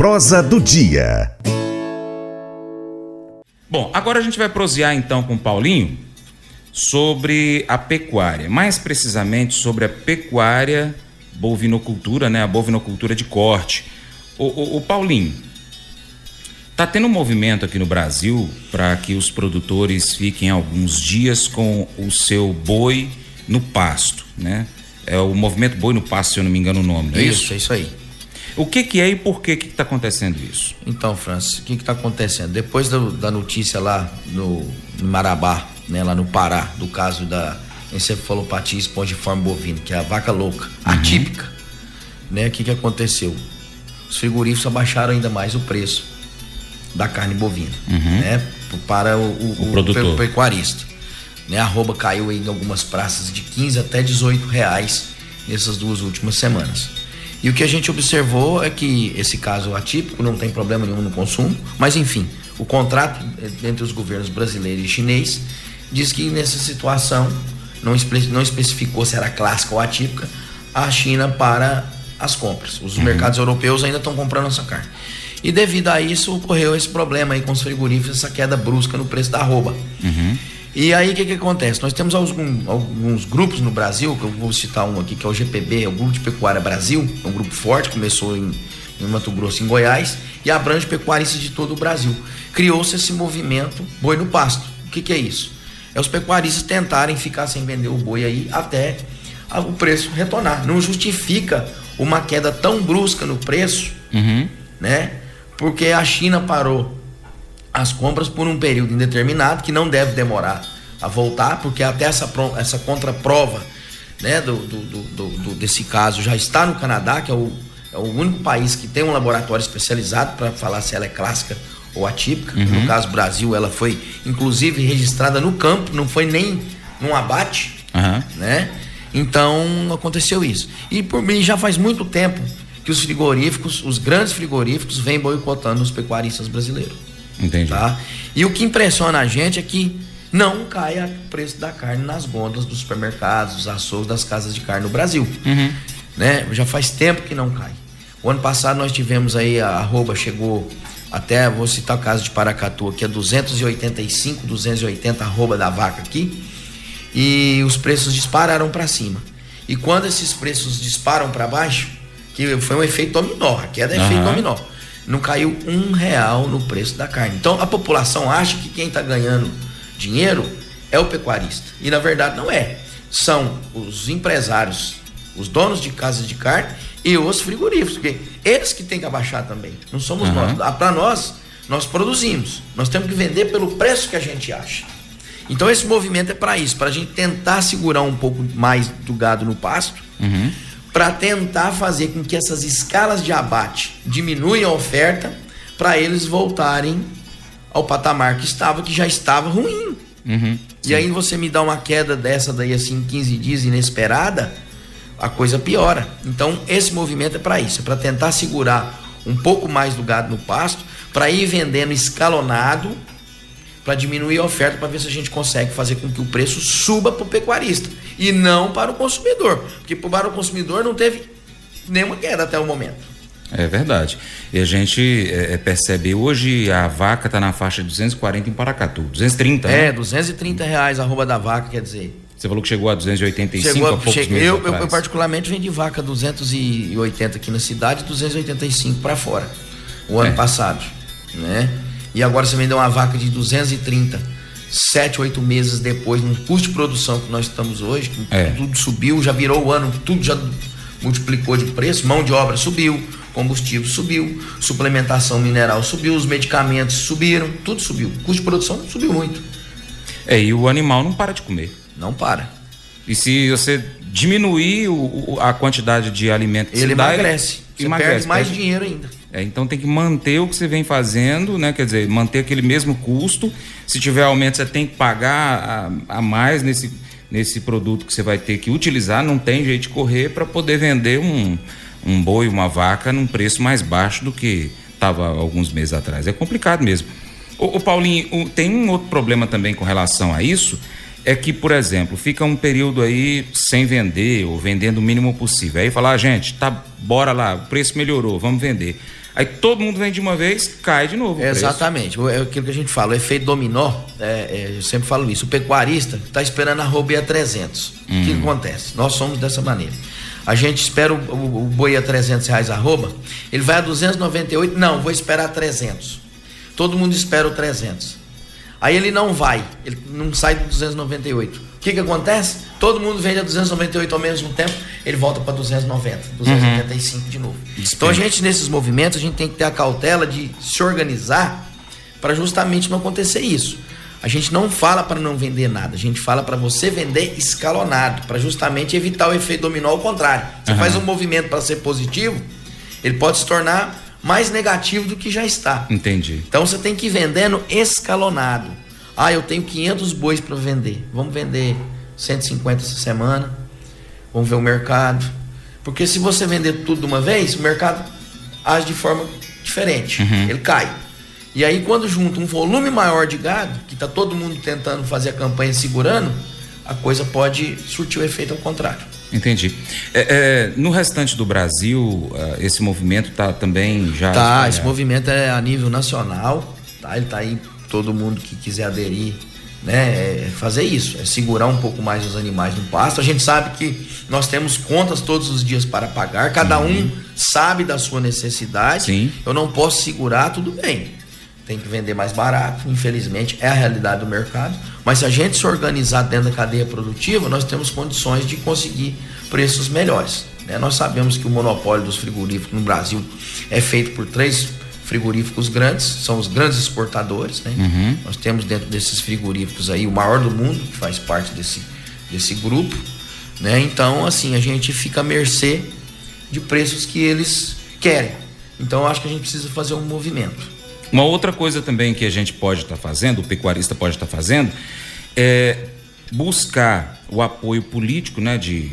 prosa do dia. Bom, agora a gente vai prosear então com o Paulinho sobre a pecuária, mais precisamente sobre a pecuária bovinocultura, né, a bovinocultura de corte. O, o, o Paulinho, tá tendo um movimento aqui no Brasil para que os produtores fiquem alguns dias com o seu boi no pasto, né? É o movimento boi no pasto, se eu não me engano o nome, não é isso? Isso, é isso aí. O que, que é e por que está acontecendo isso? Então, Francis, o que está acontecendo? Depois do, da notícia lá no, no, Marabá, né, lá no Pará, do caso da encefalopatia espongiforme bovina, que é a vaca louca, uhum. atípica, né? O que, que aconteceu? Os frigoríficos abaixaram ainda mais o preço da carne bovina, uhum. né? Para o, o, o, produtor. o pecuarista. Né? A arroba caiu em algumas praças de 15 até 18 reais nessas duas últimas semanas. E o que a gente observou é que esse caso atípico não tem problema nenhum no consumo, mas enfim, o contrato entre os governos brasileiro e chinês diz que nessa situação não, espe não especificou se era clássica ou atípica a China para as compras. Os uhum. mercados europeus ainda estão comprando essa carne. E devido a isso ocorreu esse problema aí com os frigoríficos, essa queda brusca no preço da arroba. Uhum. E aí o que, que acontece? Nós temos alguns, alguns grupos no Brasil, que eu vou citar um aqui, que é o GPB, é o Grupo de Pecuária Brasil, é um grupo forte, começou em, em Mato Grosso, em Goiás, e abrange pecuaristas de todo o Brasil. Criou-se esse movimento boi no pasto. O que, que é isso? É os pecuaristas tentarem ficar sem vender o boi aí até o preço retornar. Não justifica uma queda tão brusca no preço, uhum. né? Porque a China parou as compras por um período indeterminado, que não deve demorar a voltar, porque até essa, essa contraprova né, do, do, do, do, desse caso já está no Canadá, que é o, é o único país que tem um laboratório especializado para falar se ela é clássica ou atípica. Uhum. No caso Brasil, ela foi inclusive registrada no campo, não foi nem num abate, uhum. né? Então aconteceu isso. E por mim já faz muito tempo que os frigoríficos, os grandes frigoríficos, vêm boicotando os pecuaristas brasileiros. Entendi. Tá? E o que impressiona a gente é que não cai o preço da carne nas gôndolas dos supermercados, dos açougues, das casas de carne no Brasil. Uhum. Né? Já faz tempo que não cai. O ano passado nós tivemos aí, a arroba chegou até, vou citar o caso de Paracatu, que é 285, 280 arroba da vaca aqui, e os preços dispararam para cima. E quando esses preços disparam para baixo, que foi um efeito dominó, a queda é uhum. efeito dominó não caiu um real no preço da carne. Então a população acha que quem está ganhando dinheiro é o pecuarista. E na verdade não é. São os empresários, os donos de casas de carne e os frigoríficos, porque eles que têm que abaixar também. Não somos uhum. nós. Ah, Para nós, nós produzimos. Nós temos que vender pelo preço que a gente acha. Então esse movimento é para isso, para a gente tentar segurar um pouco mais do gado no pasto. Uhum para tentar fazer com que essas escalas de abate diminuam a oferta para eles voltarem ao patamar que estava, que já estava ruim. Uhum, e aí você me dá uma queda dessa daí assim em 15 dias inesperada, a coisa piora. Então esse movimento é para isso, é para tentar segurar um pouco mais do gado no pasto, para ir vendendo escalonado para diminuir a oferta, para ver se a gente consegue fazer com que o preço suba para o pecuarista e não para o consumidor, porque para o consumidor não teve nenhuma queda até o momento. É verdade. E a gente é, é percebe hoje a vaca está na faixa de 240 em Paracatu, 230. É, né? 230 reais a arroba da vaca, quer dizer. Você falou que chegou a 285 chegou a, poucos cheguei, meses eu, eu, eu, particularmente vendi vaca 280 aqui na cidade, 285 para fora o ano é. passado, né? E agora você vendeu uma vaca de 230, 7, 8 meses depois, num custo de produção que nós estamos hoje, é. tudo subiu, já virou o ano, tudo já multiplicou de preço, mão de obra subiu, combustível subiu, suplementação mineral subiu, os medicamentos subiram, tudo subiu. O custo de produção subiu muito. É, e o animal não para de comer. Não para. E se você diminuir o, a quantidade de alimento que ele dá, emagrece. Ele você emagrece, perde mais perde... dinheiro ainda. É, então tem que manter o que você vem fazendo, né? Quer dizer, manter aquele mesmo custo. Se tiver aumento, você tem que pagar a, a mais nesse, nesse produto que você vai ter que utilizar. Não tem jeito de correr para poder vender um, um boi, uma vaca num preço mais baixo do que estava alguns meses atrás. É complicado mesmo. O, o Paulinho, o, tem um outro problema também com relação a isso, é que, por exemplo, fica um período aí sem vender ou vendendo o mínimo possível. Aí fala, ah, gente, tá, bora lá, o preço melhorou, vamos vender. Aí todo mundo vem de uma vez, cai de novo. Exatamente. É aquilo que a gente fala, o efeito dominó, é, é, eu sempre falo isso. O pecuarista está esperando a rouba a 300. O que uhum. acontece? Nós somos dessa maneira. A gente espera o, o, o boi a 300 reais arroba, ele vai a 298, não, vou esperar 300. Todo mundo espera o 300. Aí ele não vai, ele não sai do 298. O que que acontece? Todo mundo vende a 298 ao mesmo tempo, ele volta para 290, 285 uhum. de novo. Então a gente nesses movimentos, a gente tem que ter a cautela de se organizar para justamente não acontecer isso. A gente não fala para não vender nada, a gente fala para você vender escalonado, para justamente evitar o efeito dominó ao contrário. Você uhum. faz um movimento para ser positivo, ele pode se tornar mais negativo do que já está. Entendi. Então você tem que ir vendendo escalonado. Ah, eu tenho 500 bois para vender. Vamos vender 150 essa semana. Vamos ver o mercado. Porque se você vender tudo de uma vez, o mercado age de forma diferente. Uhum. Ele cai. E aí, quando junta um volume maior de gado, que está todo mundo tentando fazer a campanha segurando, a coisa pode surtir o efeito ao contrário. Entendi. É, é, no restante do Brasil, uh, esse movimento está também já. Tá, esse movimento é a nível nacional, tá? Ele está aí, todo mundo que quiser aderir, né? É fazer isso, é segurar um pouco mais os animais no pasto. A gente sabe que nós temos contas todos os dias para pagar, cada uhum. um sabe da sua necessidade. Sim. Eu não posso segurar, tudo bem tem que vender mais barato, infelizmente é a realidade do mercado. Mas se a gente se organizar dentro da cadeia produtiva, nós temos condições de conseguir preços melhores. Né? Nós sabemos que o monopólio dos frigoríficos no Brasil é feito por três frigoríficos grandes, são os grandes exportadores. Né? Uhum. Nós temos dentro desses frigoríficos aí o maior do mundo, que faz parte desse, desse grupo. Né? Então, assim, a gente fica à mercê de preços que eles querem. Então, eu acho que a gente precisa fazer um movimento. Uma outra coisa também que a gente pode estar tá fazendo, o pecuarista pode estar tá fazendo, é buscar o apoio político, né, de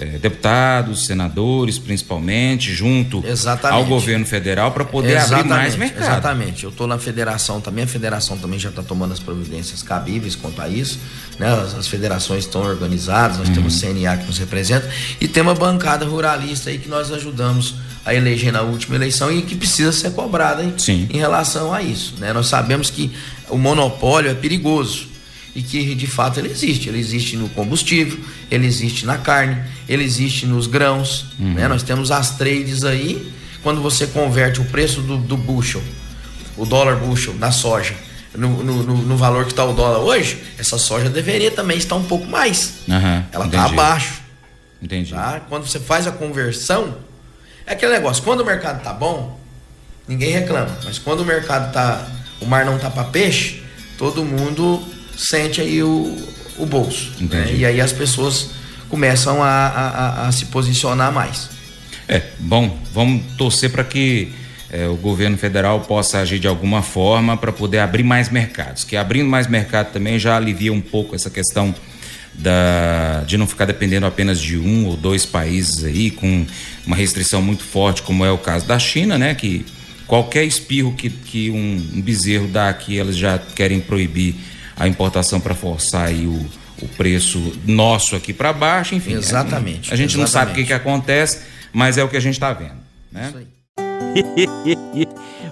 é, deputados, senadores, principalmente, junto exatamente. ao governo federal para poder exatamente, abrir mais mercado. Exatamente. Eu estou na federação também, a federação também já está tomando as providências cabíveis quanto a isso. Né? As, as federações estão organizadas, nós uhum. temos o CNA que nos representa e tem uma bancada ruralista aí que nós ajudamos a eleger na última eleição e que precisa ser cobrada em, em relação a isso. Né? Nós sabemos que o monopólio é perigoso e que de fato ele existe. Ele existe no combustível, ele existe na carne, ele existe nos grãos. Uhum. Né? Nós temos as trades aí, quando você converte o preço do, do bushel, o dólar bushel na soja, no, no, no valor que está o dólar hoje, essa soja deveria também estar um pouco mais. Uhum, Ela está abaixo. Entendi. Tá? Quando você faz a conversão, é aquele negócio, quando o mercado tá bom, ninguém reclama. Mas quando o mercado tá. O mar não tá para peixe, todo mundo sente aí o, o bolso. Né? E aí as pessoas começam a, a, a, se posicionar mais. É, bom, vamos torcer para que é, o governo federal possa agir de alguma forma para poder abrir mais mercados. Que abrindo mais mercado também já alivia um pouco essa questão da, de não ficar dependendo apenas de um ou dois países aí, com uma restrição muito forte, como é o caso da China, né? Que qualquer espirro que, que um, um bezerro dá aqui, elas já querem proibir a importação para forçar aí o, o preço nosso aqui para baixo, enfim. Exatamente. A, gente exatamente. não sabe o que, que acontece, mas é o que a gente está vendo. Né? Isso aí.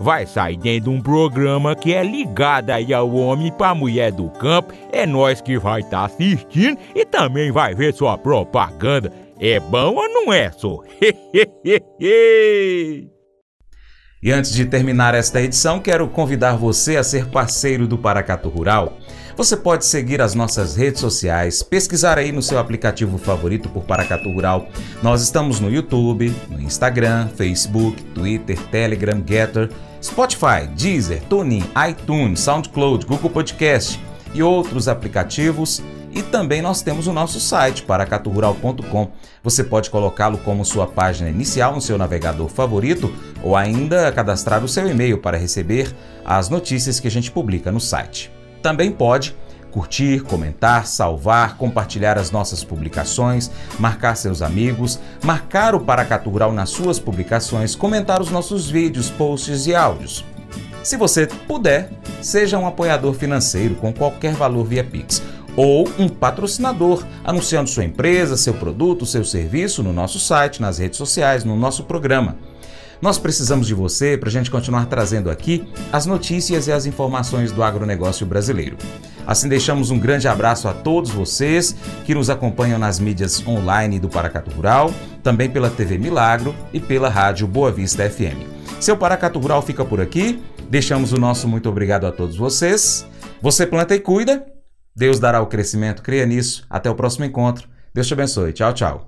vai sair dentro de um programa que é ligado aí ao homem para mulher do campo. É nós que vai estar tá assistindo e também vai ver sua propaganda. É bom ou não é, só? E antes de terminar esta edição, quero convidar você a ser parceiro do Paracato Rural. Você pode seguir as nossas redes sociais, pesquisar aí no seu aplicativo favorito por Paracato Rural. Nós estamos no YouTube, no Instagram, Facebook, Twitter, Telegram, Getter, Spotify, Deezer, TuneIn, iTunes, SoundCloud, Google Podcast e outros aplicativos E também nós temos o nosso site, paracaturural.com. Você pode colocá-lo como sua página inicial no seu navegador favorito ou ainda cadastrar o seu e-mail para receber as notícias que a gente publica no site. Também pode curtir, comentar, salvar, compartilhar as nossas publicações, marcar seus amigos, marcar o Paracatu Rural nas suas publicações, comentar os nossos vídeos, posts e áudios. Se você puder, seja um apoiador financeiro com qualquer valor via Pix ou um patrocinador, anunciando sua empresa, seu produto, seu serviço no nosso site, nas redes sociais, no nosso programa. Nós precisamos de você para a gente continuar trazendo aqui as notícias e as informações do agronegócio brasileiro. Assim, deixamos um grande abraço a todos vocês que nos acompanham nas mídias online do Paracatu Rural, também pela TV Milagro e pela Rádio Boa Vista FM. Seu Paracatu Rural fica por aqui. Deixamos o nosso muito obrigado a todos vocês. Você planta e cuida. Deus dará o crescimento, creia nisso. Até o próximo encontro. Deus te abençoe. Tchau, tchau.